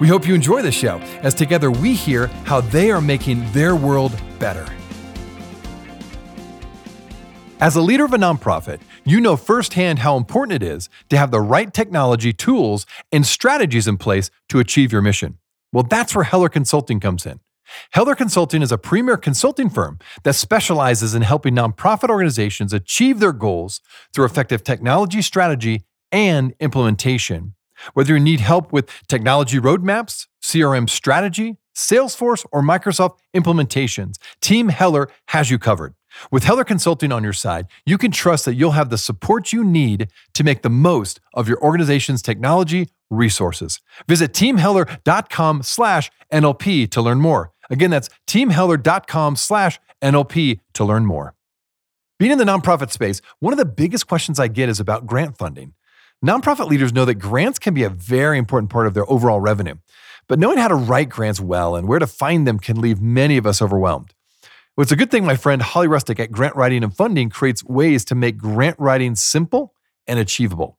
We hope you enjoy the show as together we hear how they are making their world better. As a leader of a nonprofit, you know firsthand how important it is to have the right technology, tools, and strategies in place to achieve your mission. Well, that's where Heller Consulting comes in. Heller Consulting is a premier consulting firm that specializes in helping nonprofit organizations achieve their goals through effective technology strategy and implementation. Whether you need help with technology roadmaps, CRM strategy, Salesforce, or Microsoft implementations, Team Heller has you covered. With Heller Consulting on your side, you can trust that you'll have the support you need to make the most of your organization's technology resources. Visit teamheller.com slash NLP to learn more. Again, that's teamheller.com slash NLP to learn more. Being in the nonprofit space, one of the biggest questions I get is about grant funding. Nonprofit leaders know that grants can be a very important part of their overall revenue, but knowing how to write grants well and where to find them can leave many of us overwhelmed. Well, it's a good thing my friend Holly Rustick at Grant Writing and Funding creates ways to make grant writing simple and achievable.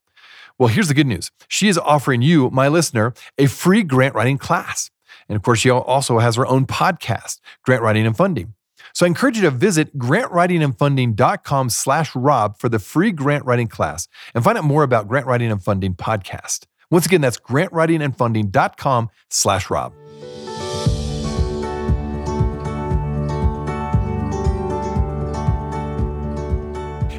Well, here's the good news. She is offering you, my listener, a free grant writing class. And of course, she also has her own podcast, Grant Writing and Funding. So I encourage you to visit grantwritingandfunding.com slash Rob for the free grant writing class and find out more about Grant Writing and Funding podcast. Once again, that's grantwritingandfunding.com slash Rob.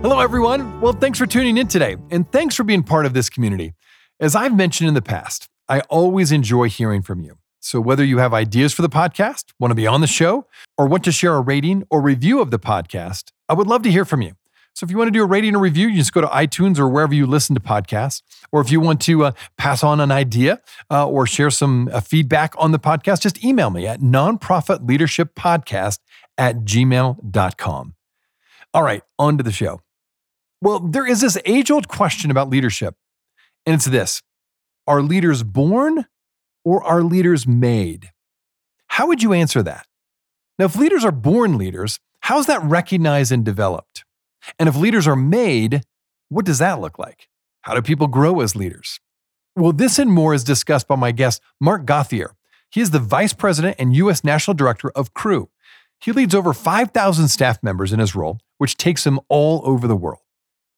Hello, everyone. Well, thanks for tuning in today, and thanks for being part of this community. As I've mentioned in the past, I always enjoy hearing from you. So, whether you have ideas for the podcast, want to be on the show, or want to share a rating or review of the podcast, I would love to hear from you. So, if you want to do a rating or review, you just go to iTunes or wherever you listen to podcasts. Or if you want to uh, pass on an idea uh, or share some uh, feedback on the podcast, just email me at nonprofitleadershippodcast at gmail.com. All right, on to the show. Well, there is this age old question about leadership, and it's this Are leaders born or are leaders made? How would you answer that? Now, if leaders are born leaders, how's that recognized and developed? And if leaders are made, what does that look like? How do people grow as leaders? Well, this and more is discussed by my guest, Mark Gauthier. He is the Vice President and U.S. National Director of Cru. He leads over 5,000 staff members in his role, which takes him all over the world.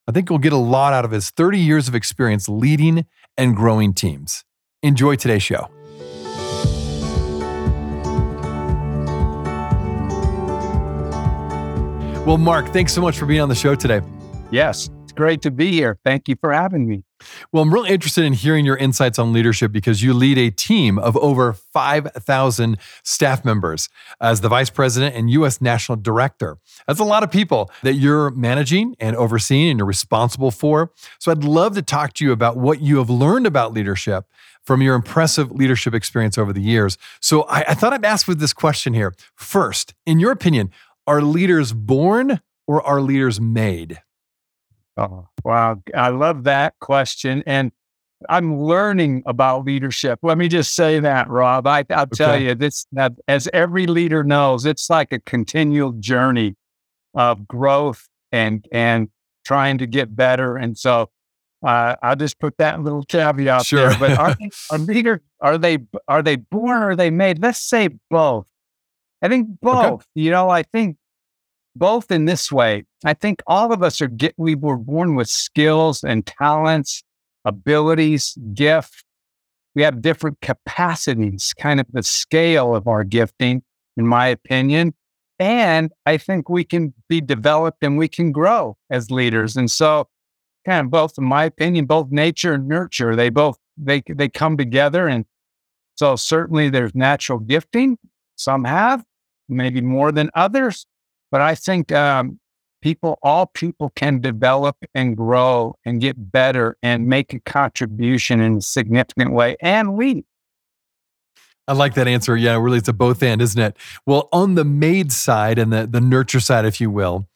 I think you'll get a lot out of his 30 years of experience leading and growing teams. Enjoy today's show. Well, Mark, thanks so much for being on the show today. Yes, it's great to be here. Thank you for having me. Well, I'm really interested in hearing your insights on leadership because you lead a team of over 5,000 staff members as the vice president and U.S. national director. That's a lot of people that you're managing and overseeing and you're responsible for. So I'd love to talk to you about what you have learned about leadership from your impressive leadership experience over the years. So I, I thought I'd ask with this question here. First, in your opinion, are leaders born or are leaders made? Oh, wow. I love that question. And I'm learning about leadership. Let me just say that, Rob. I, will okay. tell you, this, that, as every leader knows, it's like a continual journey of growth and and trying to get better. And so uh, I'll just put that little caveat sure. there. But are, are leaders are they are they born or are they made? Let's say both. I think both. Okay. You know, I think both in this way. I think all of us are get we were born with skills and talents, abilities, gifts. We have different capacities, kind of the scale of our gifting, in my opinion. And I think we can be developed and we can grow as leaders. And so kind of both, in my opinion, both nature and nurture, they both they they come together. And so certainly there's natural gifting. Some have, maybe more than others. But I think um, people, all people can develop and grow and get better and make a contribution in a significant way and lead. I like that answer. Yeah, really, it's a both and, isn't it? Well, on the made side and the, the nurture side, if you will,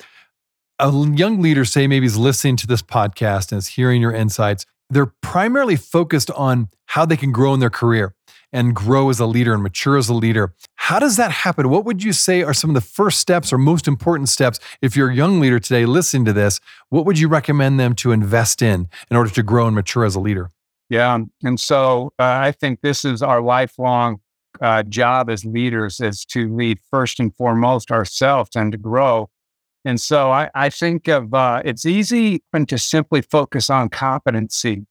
a young leader, say maybe is listening to this podcast and is hearing your insights, they're primarily focused on how they can grow in their career and grow as a leader and mature as a leader. How does that happen? What would you say are some of the first steps or most important steps if you're a young leader today listening to this? What would you recommend them to invest in in order to grow and mature as a leader? Yeah. And so uh, I think this is our lifelong uh, job as leaders is to lead first and foremost ourselves and to grow. And so I, I think of uh, it's easy to simply focus on competency,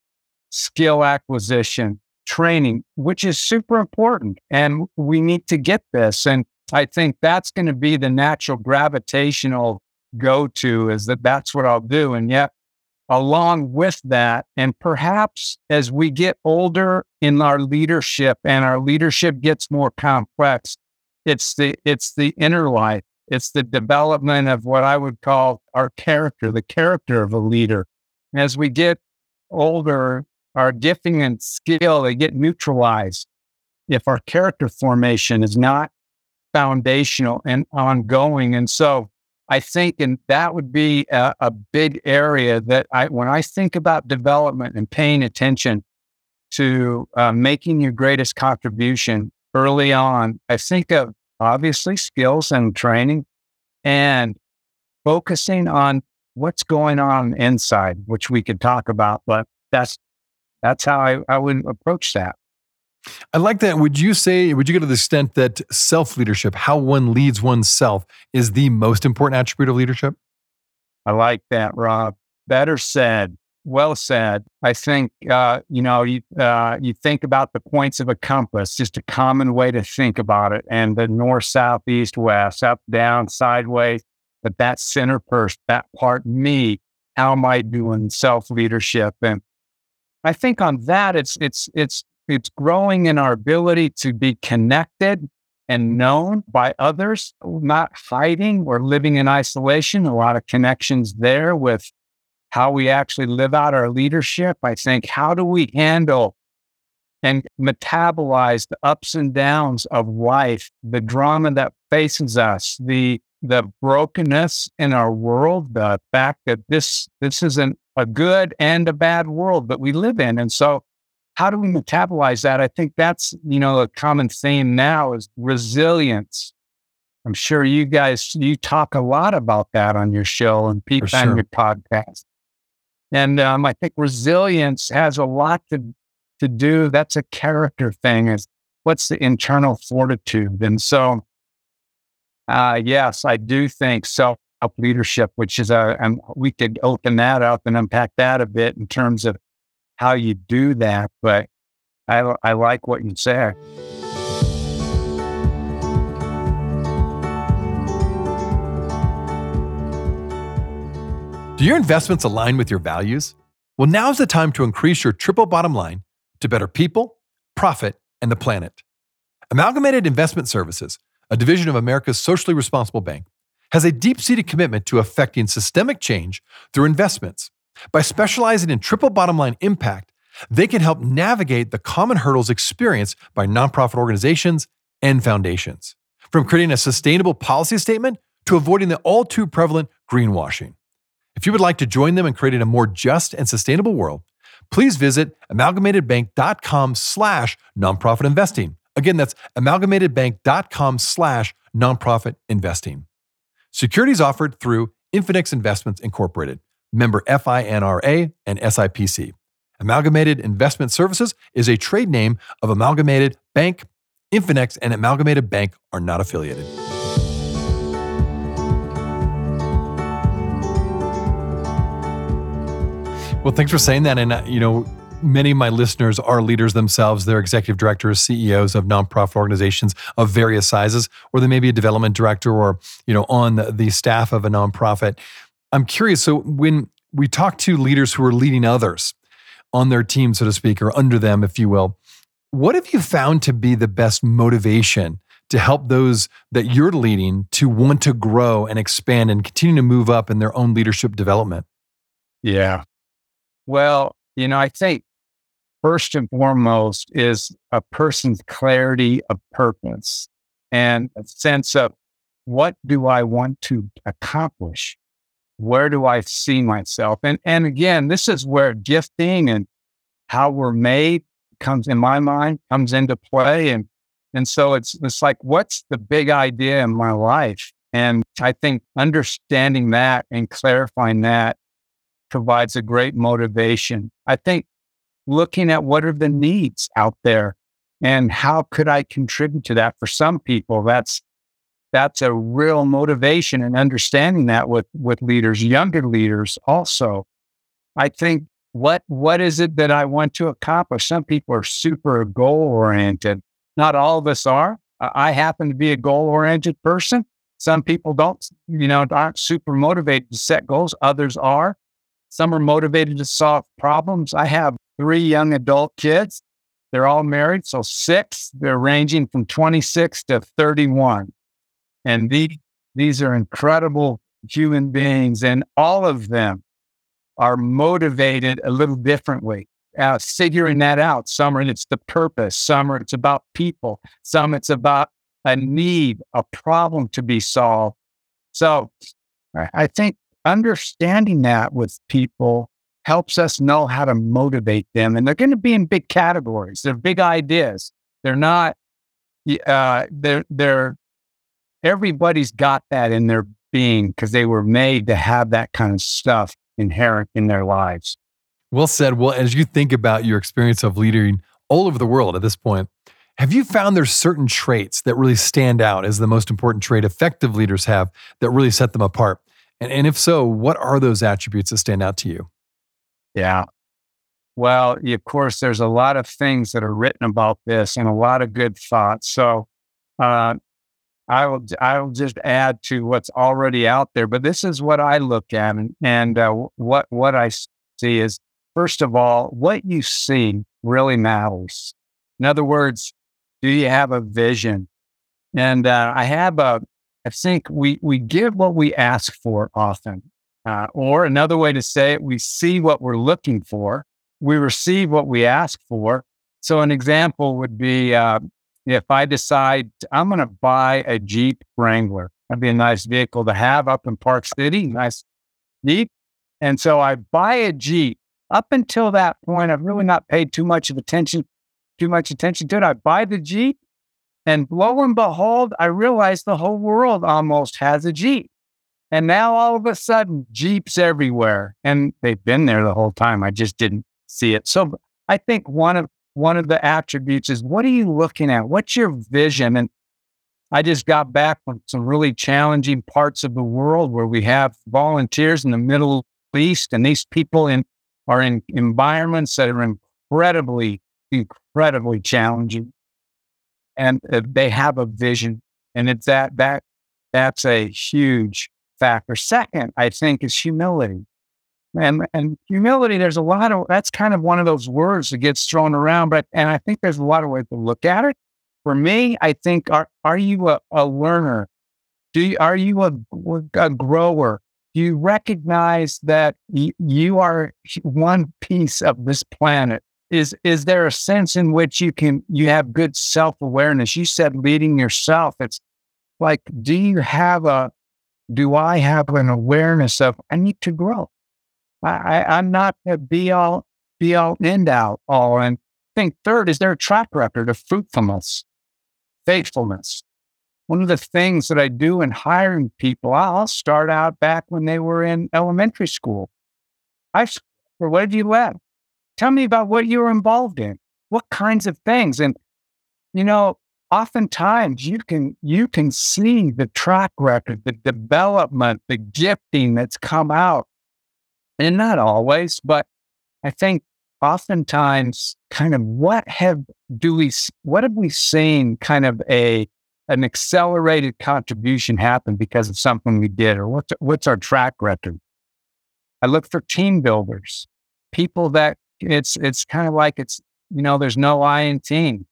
skill acquisition, training, which is super important. And we need to get this. And I think that's going to be the natural gravitational go to is that that's what I'll do. And yet, along with that, and perhaps as we get older in our leadership and our leadership gets more complex, it's the it's the inner life. It's the development of what I would call our character, the character of a leader. As we get older, our gifting and skill, they get neutralized if our character formation is not foundational and ongoing. And so I think, and that would be a, a, big area that I, when I think about development and paying attention to uh, making your greatest contribution early on, I think of obviously skills and training and focusing on what's going on inside, which we could talk about, but that's that's how I, I would approach that. I like that. Would you say, would you go to the extent that self leadership, how one leads oneself, is the most important attribute of leadership? I like that, Rob. Better said. Well said. I think uh, you know you uh, you think about the points of a compass, just a common way to think about it, and the north, south, east, west, up, down, sideways. But that center person, that part, me, how am I doing self leadership? And I think on that, it's it's it's it's growing in our ability to be connected and known by others, not hiding or living in isolation. A lot of connections there with how we actually live out our leadership. I think how do we handle and metabolize the ups and downs of life, the drama that faces us, the the brokenness in our world, the fact that this this isn't a good and a bad world that we live in. And so how do we metabolize that? I think that's, you know, a common theme now is resilience. I'm sure you guys you talk a lot about that on your show and people sure. on your podcast. And um, I think resilience has a lot to to do. That's a character thing. Is what's the internal fortitude? And so, uh, yes, I do think self leadership, which is a, and we could open that up and unpack that a bit in terms of how you do that. But I, I like what you said. Do your investments align with your values? Well, now's the time to increase your triple bottom line to better people, profit, and the planet. Amalgamated Investment Services, a division of America's socially responsible bank, has a deep seated commitment to affecting systemic change through investments. By specializing in triple bottom line impact, they can help navigate the common hurdles experienced by nonprofit organizations and foundations, from creating a sustainable policy statement to avoiding the all too prevalent greenwashing. If you would like to join them in creating a more just and sustainable world, please visit amalgamatedbank.com slash nonprofit investing. Again, that's amalgamatedbank.com slash nonprofit investing. Securities offered through Infinex Investments Incorporated, member FINRA and SIPC. Amalgamated Investment Services is a trade name of Amalgamated Bank. Infinex and Amalgamated Bank are not affiliated. Well, thanks for saying that. And, uh, you know, many of my listeners are leaders themselves. They're executive directors, CEOs of nonprofit organizations of various sizes, or they may be a development director or, you know, on the, staff of a nonprofit. I'm curious. So when we talk to leaders who are leading others on their team, so to speak, or under them, if you will, what have you found to be the best motivation to help those that you're leading to want to grow and expand and continue to move up in their own leadership development? Yeah. Well, you know, I think first and foremost is a person's clarity of purpose and a sense of what do I want to accomplish? Where do I see myself? And and again, this is where gifting and how we're made comes in my mind comes into play. And and so it's it's like, what's the big idea in my life? And I think understanding that and clarifying that provides a great motivation. I think looking at what are the needs out there and how could I contribute to that for some people, that's that's a real motivation and understanding that with with leaders, younger leaders also. I think what what is it that I want to accomplish? Some people are super goal oriented. Not all of us are. I happen to be a goal oriented person. Some people don't, you know, aren't super motivated to set goals. Others are. Some are motivated to solve problems. I have three young adult kids. They're all married, so six. They're ranging from 26 to 31. And these, these are incredible human beings, and all of them are motivated a little differently. Uh, figuring that out. Some are it's the purpose, some are it's about people, some it's about a need, a problem to be solved. So I think understanding that with people helps us know how to motivate them. And they're going to be in big categories. They're big ideas. They're not, uh, they're, they're, everybody's got that in their being because they were made to have that kind of stuff inherent in their lives. Well said. Well, as you think about your experience of leading all over the world at this point, have you found there's certain traits that really stand out as the most important trait effective leaders have that really set them apart? And, and if so, what are those attributes that stand out to you? Yeah. Well, of course, there's a lot of things that are written about this and a lot of good thoughts. So, uh, I will I will just add to what's already out there. But this is what I look at, and, and uh, what what I see is first of all, what you see really matters. In other words, do you have a vision? And uh, I have a I think we we give what we ask for often, uh, or another way to say it, we see what we're looking for, we receive what we ask for. So an example would be uh, if I decide I'm going to buy a Jeep Wrangler, that'd be a nice vehicle to have up in Park City, nice Jeep. And so I buy a Jeep. Up until that point, I've really not paid too much of attention, too much attention to it. I buy the Jeep, and lo and behold, I realized the whole world almost has a Jeep. And now all of a sudden, Jeeps everywhere. And they've been there the whole time. I just didn't see it. So I think one of one of the attributes is what are you looking at? What's your vision? And I just got back from some really challenging parts of the world where we have volunteers in the Middle East, and these people in are in environments that are incredibly, incredibly challenging and uh, they have a vision. And it's that, that, that's a huge factor. Second, I think is humility. And, and humility, there's a lot of, that's kind of one of those words that gets thrown around, but, and I think there's a lot of ways to look at it. For me, I think, are, are you a, a learner? Do you, are you a, a grower? Do you recognize that y- you are one piece of this planet is is there a sense in which you can you have good self-awareness? You said leading yourself it's like do you have a do i have an awareness of i need to grow? I, I i'm not a be all be all end out all and think third is there a track record of fruitfulness faithfulness? One of the things that i do in hiring people i'll start out back when they were in elementary school. I what did you let Tell me about what you were involved in. What kinds of things? And you know, oftentimes you can you can see the track record, the development, the gifting that's come out. And not always, but I think oftentimes kind of what have do we what have we seen kind of a an accelerated contribution happen because of something we did or what's what's our track record i look for team builders people that it's it's kind of like it's you know there's no I in team,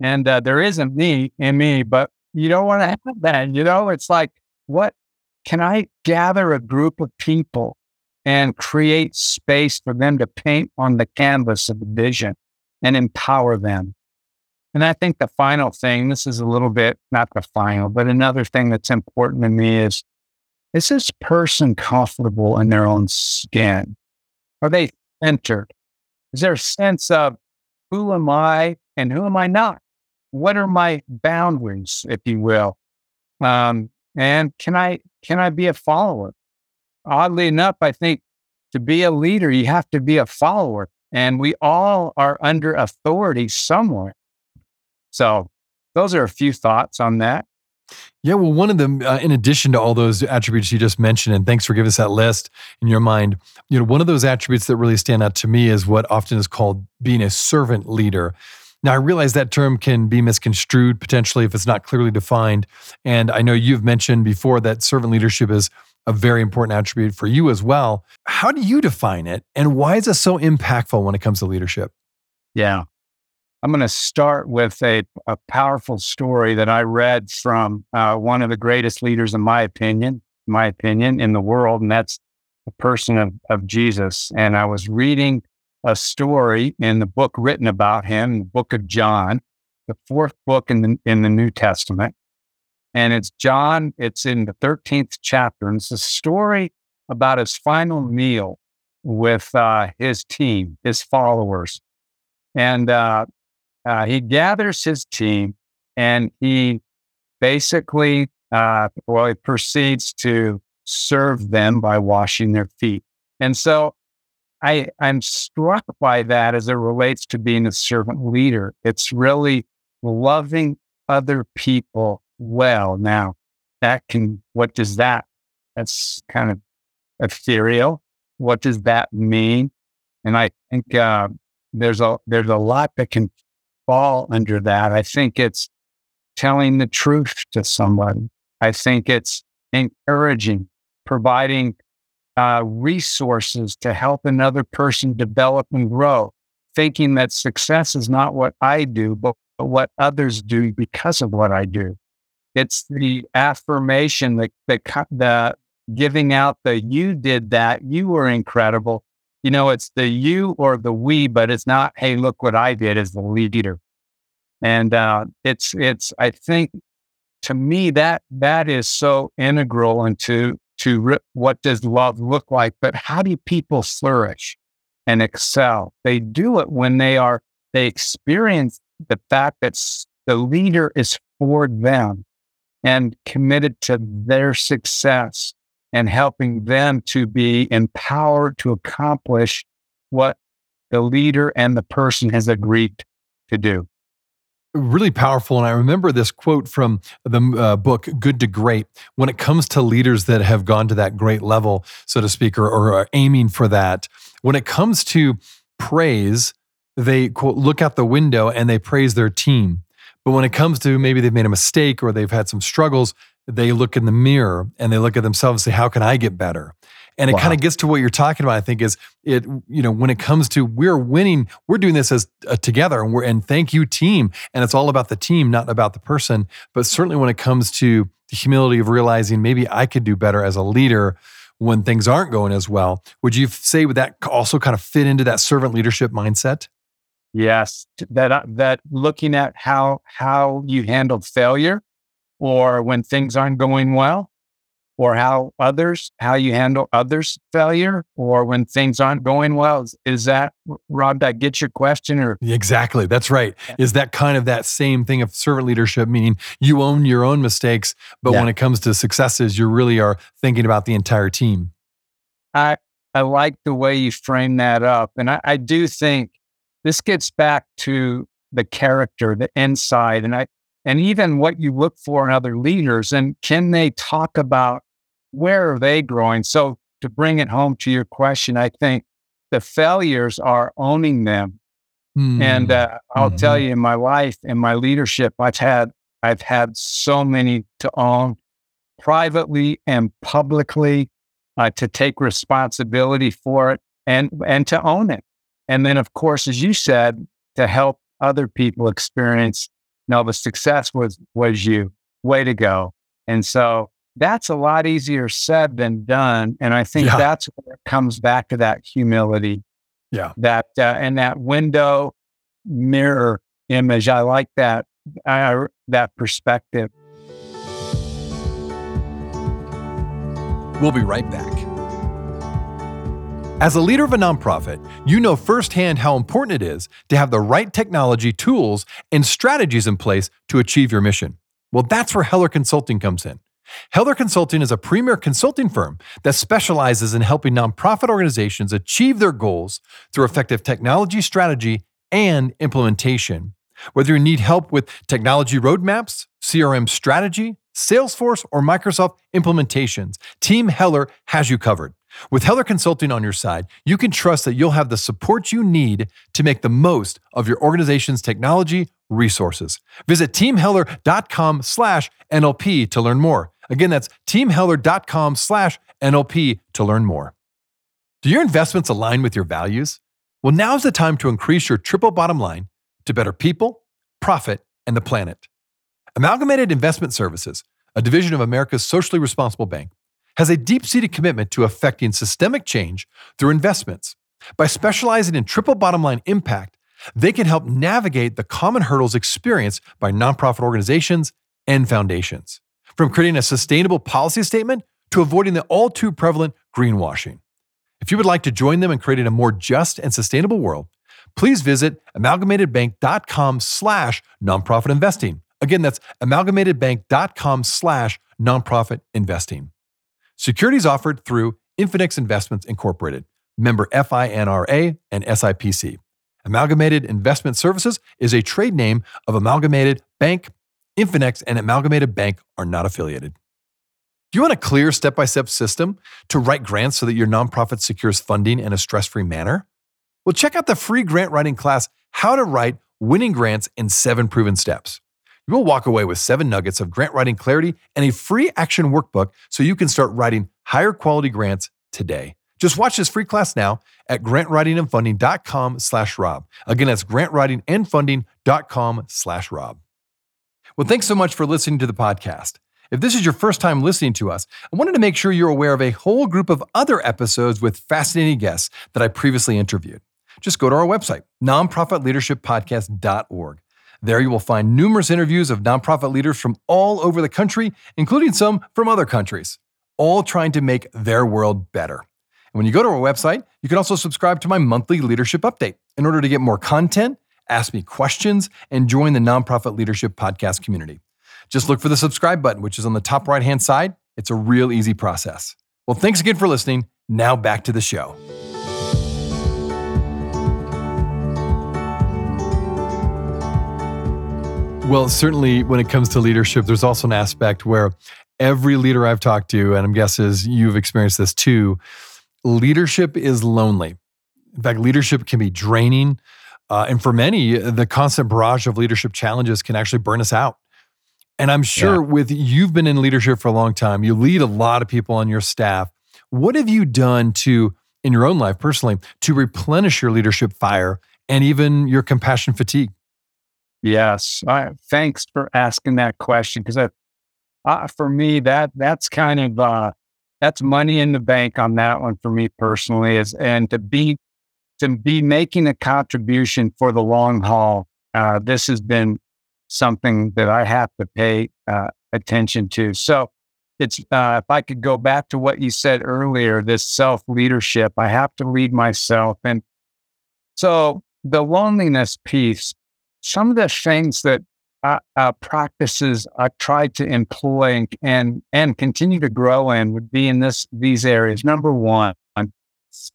and uh, there isn't me in me, but you don't want to have that. You know, it's like what can I gather a group of people and create space for them to paint on the canvas of the vision? and empower them. And I think the final thing, this is a little bit, not the final, but another thing that's important to me is is this person comfortable in their own skin? Are they centered? Is there a sense of who am I and who am I not? What are my boundaries, if you will? Um, and can I can I be a follower? Oddly enough, I think to be a leader, you have to be a follower, and we all are under authority somewhere. So, those are a few thoughts on that. Yeah, well, one of them, uh, in addition to all those attributes you just mentioned, and thanks for giving us that list in your mind, you know, one of those attributes that really stand out to me is what often is called being a servant leader. Now, I realize that term can be misconstrued potentially if it's not clearly defined. And I know you've mentioned before that servant leadership is a very important attribute for you as well. How do you define it? And why is it so impactful when it comes to leadership? Yeah. I'm going to start with a, a powerful story that I read from uh, one of the greatest leaders, in my opinion, my opinion, in the world, and that's the person of, of Jesus. And I was reading a story in the book written about him, the book of John, the fourth book in the, in the New Testament. And it's John, it's in the 13th chapter. And it's a story about his final meal with uh, his team, his followers. And uh, uh, he gathers his team and he basically, uh, well, he proceeds to serve them by washing their feet. And so I, I'm struck by that as it relates to being a servant leader. It's really loving other people well. Now, that can, what does that, that's kind of ethereal. What does that mean? And I think uh, there's a there's a lot that can fall under that. I think it's telling the truth to somebody. I think it's encouraging, providing uh, resources to help another person develop and grow, thinking that success is not what I do, but what others do because of what I do. It's the affirmation, the, the, the giving out the you did that, you were incredible. You know, it's the you or the we, but it's not, hey, look what I did as the leader. And uh, it's it's I think to me that that is so integral into to re- what does love look like, but how do people flourish and excel? They do it when they are they experience the fact that the leader is for them and committed to their success and helping them to be empowered to accomplish what the leader and the person has agreed to do really powerful. And I remember this quote from the uh, book Good to Great. When it comes to leaders that have gone to that great level, so to speak, or, or are aiming for that, when it comes to praise, they quote, look out the window and they praise their team. But when it comes to maybe they've made a mistake or they've had some struggles, they look in the mirror and they look at themselves and say, How can I get better? And it wow. kind of gets to what you're talking about. I think is it, you know, when it comes to we're winning, we're doing this as uh, together and we're, and thank you team. And it's all about the team, not about the person. But certainly when it comes to the humility of realizing maybe I could do better as a leader when things aren't going as well, would you say would that also kind of fit into that servant leadership mindset? Yes, that uh, that looking at how how you handled failure or when things aren't going well or how others, how you handle others' failure, or when things aren't going well. Is, that Rob? That get your question, or exactly? That's right. Is that kind of that same thing of servant leadership, meaning you own your own mistakes, but yeah. when it comes to successes, you really are thinking about the entire team. I I like the way you frame that up, and I, I do think this gets back to the character, the inside, and I and even what you look for in other leaders. And can they talk about where are they growing? So to bring it home to your question, I think the failures are owning them. Mm. And uh, I'll mm-hmm. tell you, in my life, in my leadership, I've had I've had so many to own privately and publicly uh, to take responsibility for it and and to own it. And then, of course, as you said, to help other people experience no, the success was was you. Way to go. And so that's a lot easier said than done. And I think yeah. that's where it comes back to that humility. Yeah. That uh, and that window mirror image. I like that uh, that perspective. We'll be right back. As a leader of a nonprofit, you know firsthand how important it is to have the right technology, tools, and strategies in place to achieve your mission. Well, that's where Heller Consulting comes in. Heller Consulting is a premier consulting firm that specializes in helping nonprofit organizations achieve their goals through effective technology strategy and implementation. Whether you need help with technology roadmaps, CRM strategy, Salesforce, or Microsoft implementations, Team Heller has you covered. With Heller Consulting on your side, you can trust that you'll have the support you need to make the most of your organization's technology resources. Visit teamheller.com slash NLP to learn more. Again, that's teamheller.com slash NLP to learn more. Do your investments align with your values? Well, now's the time to increase your triple bottom line to better people, profit, and the planet. Amalgamated Investment Services, a division of America's socially responsible bank, has a deep seated commitment to affecting systemic change through investments. By specializing in triple bottom line impact, they can help navigate the common hurdles experienced by nonprofit organizations and foundations, from creating a sustainable policy statement to avoiding the all too prevalent greenwashing. If you would like to join them in creating a more just and sustainable world, please visit amalgamatedbank.com slash nonprofit investing. Again, that's amalgamatedbank.com slash nonprofit investing. Securities offered through Infinex Investments Incorporated, member FINRA and SIPC. Amalgamated Investment Services is a trade name of Amalgamated Bank. Infinex and Amalgamated Bank are not affiliated. Do you want a clear step by step system to write grants so that your nonprofit secures funding in a stress free manner? Well, check out the free grant writing class, How to Write Winning Grants in Seven Proven Steps. You will walk away with seven nuggets of grant writing clarity and a free action workbook so you can start writing higher quality grants today. Just watch this free class now at grantwritingandfunding.com slash Rob. Again, that's grantwritingandfunding.com slash Rob. Well, thanks so much for listening to the podcast. If this is your first time listening to us, I wanted to make sure you're aware of a whole group of other episodes with fascinating guests that I previously interviewed. Just go to our website, nonprofitleadershippodcast.org. There you will find numerous interviews of nonprofit leaders from all over the country, including some from other countries, all trying to make their world better. And when you go to our website, you can also subscribe to my monthly leadership update in order to get more content, ask me questions, and join the Nonprofit Leadership Podcast community. Just look for the subscribe button, which is on the top right hand side. It's a real easy process. Well, thanks again for listening. Now back to the show. Well, certainly when it comes to leadership, there's also an aspect where every leader I've talked to, and I'm guessing you've experienced this too, leadership is lonely. In fact, leadership can be draining. Uh, and for many, the constant barrage of leadership challenges can actually burn us out. And I'm sure yeah. with you've been in leadership for a long time, you lead a lot of people on your staff. What have you done to, in your own life personally, to replenish your leadership fire and even your compassion fatigue? Yes, thanks for asking that question because uh, for me that that's kind of uh, that's money in the bank on that one for me personally is and to be to be making a contribution for the long haul. Uh, this has been something that I have to pay uh, attention to. So it's uh, if I could go back to what you said earlier, this self leadership, I have to lead myself, and so the loneliness piece some of the things that uh, uh, practices I tried to employ and and continue to grow in would be in this these areas. Number one,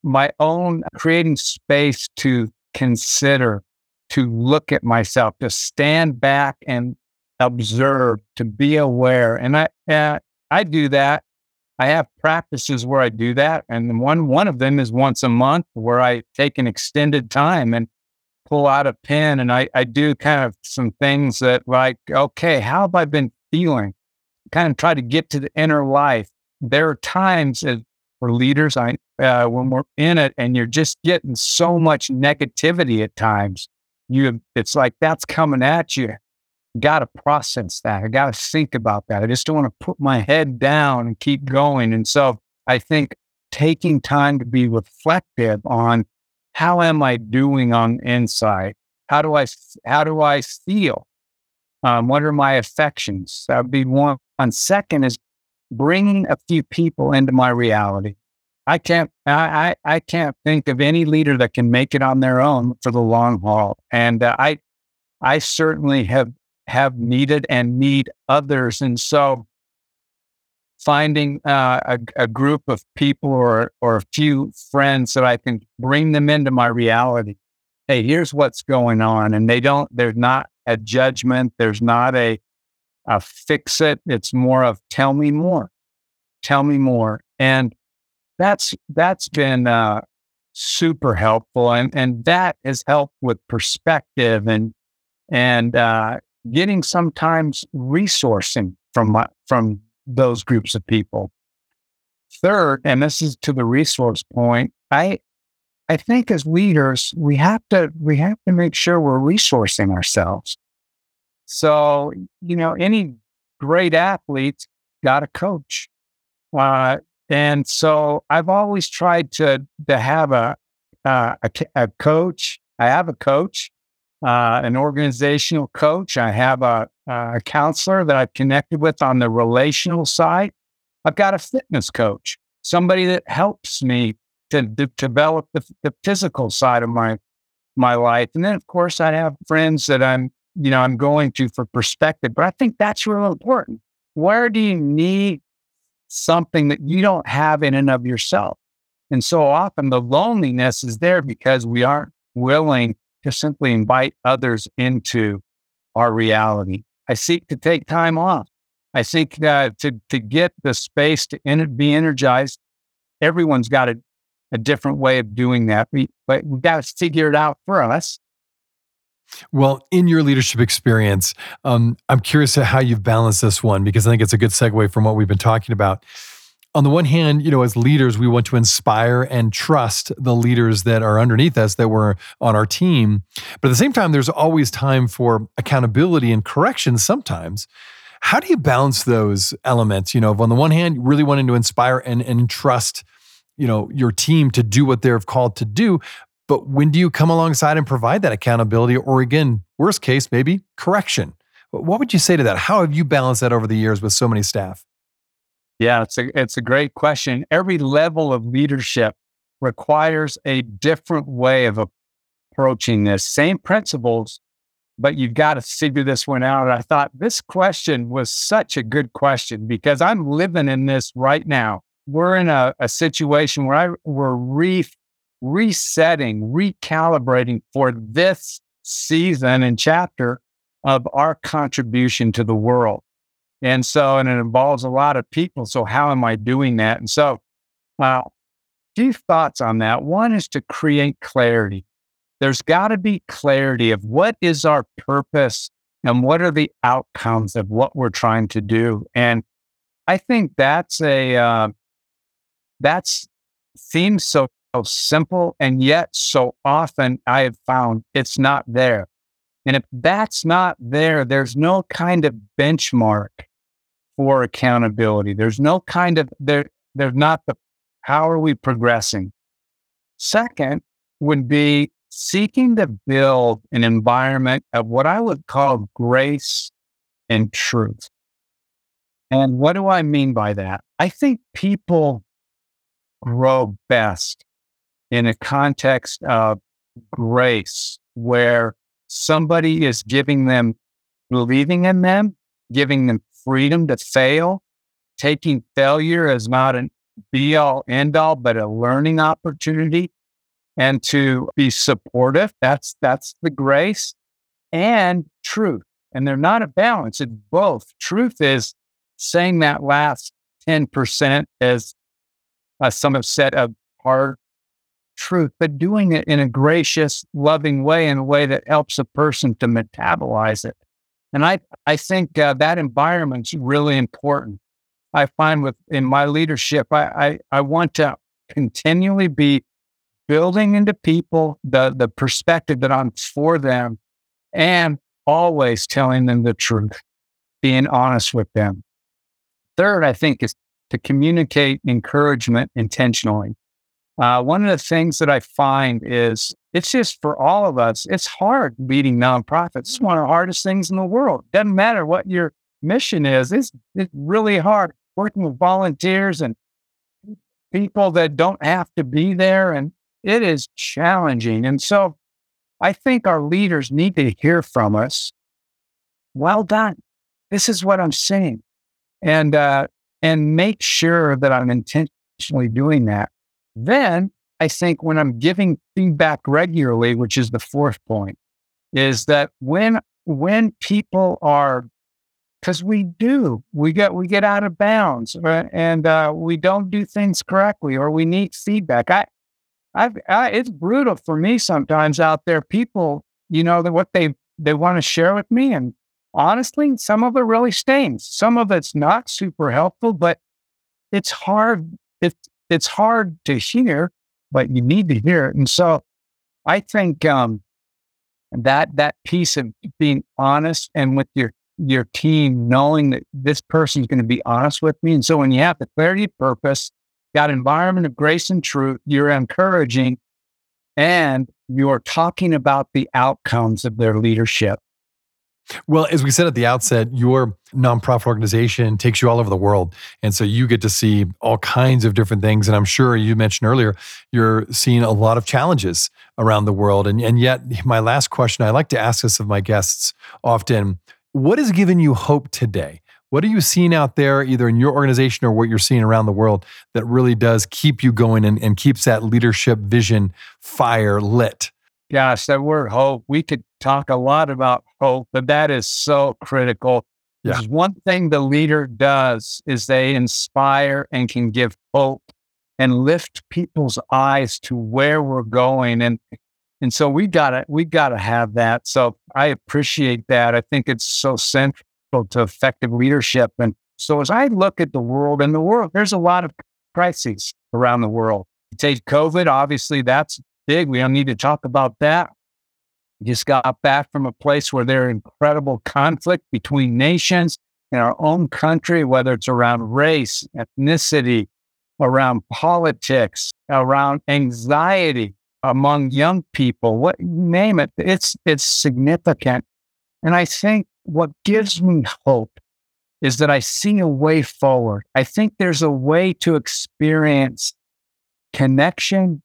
my own creating space to consider, to look at myself, to stand back and observe, to be aware, and I uh, I do that. I have practices where I do that, and one one of them is once a month where I take an extended time and pull out a pen and I, I do kind of some things that like, okay, how have I been feeling? Kind of try to get to the inner life. There are times as, for leaders, I uh, when we're in it and you're just getting so much negativity at times, you it's like that's coming at you. Got to process that. I got to think about that. I just don't want to put my head down and keep going. And so I think taking time to be reflective on how am I doing on inside? How do I how do I feel? Um, what are my affections? That would be one. And second is bringing a few people into my reality. I can't I, I, I can't think of any leader that can make it on their own for the long haul. And uh, I I certainly have have needed and need others. And so finding uh, a, a, group of people or, or a few friends that I can bring them into my reality. Hey, here's what's going on. And they don't, there's not a judgment. There's not a, a fix it. It's more of tell me more, tell me more. And that's, that's been uh, super helpful. And, and that has helped with perspective and, and uh, getting sometimes resourcing from my, from those groups of people. Third, and this is to the resource point, I I think as leaders, we have to we have to make sure we're resourcing ourselves. So, you know, any great athlete's got a coach. Uh, and so I've always tried to to have a, uh, a, a coach. I have a coach uh, an organizational coach. I have a, a counselor that I've connected with on the relational side. I've got a fitness coach, somebody that helps me to, to develop the, the physical side of my my life. And then, of course, I have friends that I'm, you know, I'm going to for perspective. But I think that's real important. Where do you need something that you don't have in and of yourself? And so often the loneliness is there because we aren't willing to simply invite others into our reality. I seek to take time off. I seek uh, to, to get the space to in, be energized. Everyone's got a, a different way of doing that, but we've got to figure it out for us. Well, in your leadership experience, um, I'm curious how you've balanced this one because I think it's a good segue from what we've been talking about on the one hand, you know, as leaders, we want to inspire and trust the leaders that are underneath us that were on our team. But at the same time, there's always time for accountability and correction sometimes. How do you balance those elements? You know, on the one hand, really wanting to inspire and, and trust, you know, your team to do what they're called to do. But when do you come alongside and provide that accountability? Or again, worst case, maybe correction. What would you say to that? How have you balanced that over the years with so many staff? Yeah, it's a it's a great question. Every level of leadership requires a different way of approaching this. Same principles, but you've got to figure this one out. And I thought this question was such a good question because I'm living in this right now. We're in a, a situation where I we're re, resetting, recalibrating for this season and chapter of our contribution to the world. And so, and it involves a lot of people. So, how am I doing that? And so, well, few thoughts on that. One is to create clarity. There's got to be clarity of what is our purpose and what are the outcomes of what we're trying to do. And I think that's a, uh, that's seems so, so simple. And yet, so often I have found it's not there. And if that's not there, there's no kind of benchmark for accountability. There's no kind of there. There's not the how are we progressing. Second would be seeking to build an environment of what I would call grace and truth. And what do I mean by that? I think people grow best in a context of grace where somebody is giving them, believing in them, giving them freedom to fail, taking failure as not an be all end all, but a learning opportunity and to be supportive. That's, that's the grace and truth. And they're not a balance. It's both. Truth is saying that last 10% as uh, some have said of hard truth, but doing it in a gracious, loving way, in a way that helps a person to metabolize it. And I, I think uh, that environment's really important. I find with in my leadership, I, I, I want to continually be building into people the, the perspective that I'm for them and always telling them the truth, being honest with them. Third, I think is to communicate encouragement intentionally. Uh, one of the things that I find is it's just for all of us, it's hard leading nonprofits. It's one of the hardest things in the world. Doesn't matter what your mission is, it's, it's really hard working with volunteers and people that don't have to be there. And it is challenging. And so I think our leaders need to hear from us. Well done. This is what I'm saying. And, uh, and make sure that I'm intentionally doing that. Then I think when I'm giving feedback regularly, which is the fourth point, is that when when people are because we do we get we get out of bounds right? and uh, we don't do things correctly or we need feedback. I, I've I, it's brutal for me sometimes out there. People, you know, that what they they want to share with me, and honestly, some of it really stings. Some of it's not super helpful, but it's hard. It's it's hard to hear but you need to hear it. And so I think um, that that piece of being honest and with your your team knowing that this person is going to be honest with me. And so when you have the clarity of purpose, got environment of grace and truth, you're encouraging and you're talking about the outcomes of their leadership. Well, as we said at the outset, your nonprofit organization takes you all over the world. And so you get to see all kinds of different things. And I'm sure you mentioned earlier, you're seeing a lot of challenges around the world. And, and yet, my last question I like to ask this of my guests often what has given you hope today? What are you seeing out there, either in your organization or what you're seeing around the world, that really does keep you going and, and keeps that leadership vision fire lit? Gosh, that word hope, we could talk a lot about hope, but that is so critical. Yeah. Because one thing the leader does is they inspire and can give hope and lift people's eyes to where we're going. And and so we gotta we gotta have that. So I appreciate that. I think it's so central to effective leadership. And so as I look at the world and the world, there's a lot of crises around the world. take COVID, obviously that's big. We don't need to talk about that. Just got back from a place where there's incredible conflict between nations in our own country, whether it's around race, ethnicity, around politics, around anxiety among young people, what name it, it's it's significant. And I think what gives me hope is that I see a way forward. I think there's a way to experience connection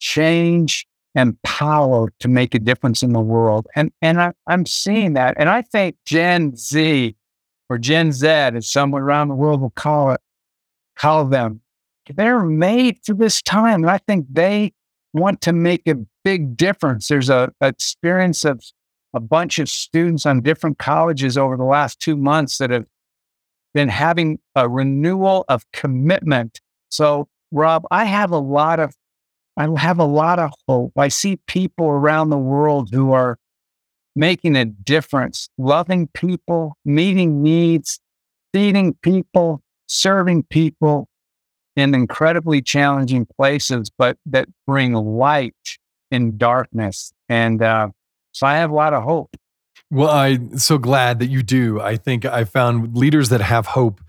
change and power to make a difference in the world. And and I, I'm seeing that. And I think Gen Z or Gen Z, as someone around the world will call it, call them, they're made for this time. And I think they want to make a big difference. There's a, a experience of a bunch of students on different colleges over the last two months that have been having a renewal of commitment. So, Rob, I have a lot of I have a lot of hope. I see people around the world who are making a difference, loving people, meeting needs, feeding people, serving people in incredibly challenging places, but that bring light in darkness. And uh, so I have a lot of hope. Well, I'm so glad that you do. I think I found leaders that have hope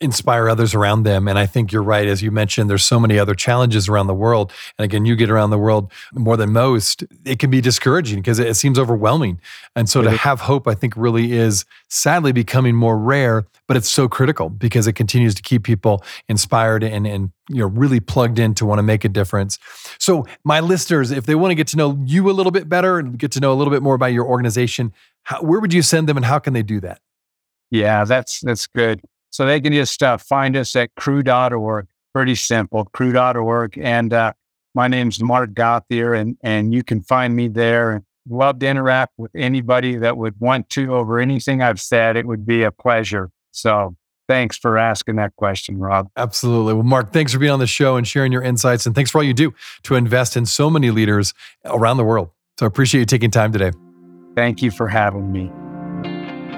inspire others around them. And I think you're right. As you mentioned, there's so many other challenges around the world. And again, you get around the world more than most, it can be discouraging because it, seems overwhelming. And so to have hope, I think really is sadly becoming more rare, but it's so critical because it continues to keep people inspired and, and you know really plugged in to want to make a difference. So my listeners, if they want to get to know you a little bit better and get to know a little bit more about your organization, how, where would you send them and how can they do that? Yeah, that's that's good. So they can just uh, find us at cru.org. Pretty simple, cru.org. And uh, my name's Mark Gauthier, and, and you can find me there. And love to interact with anybody that would want to over anything I've said. It would be a pleasure. So thanks for asking that question, Rob. Absolutely. Well, Mark, thanks for being on the show and sharing your insights. And thanks for all you do to invest in so many leaders around the world. So I appreciate you taking time today. Thank you for having me.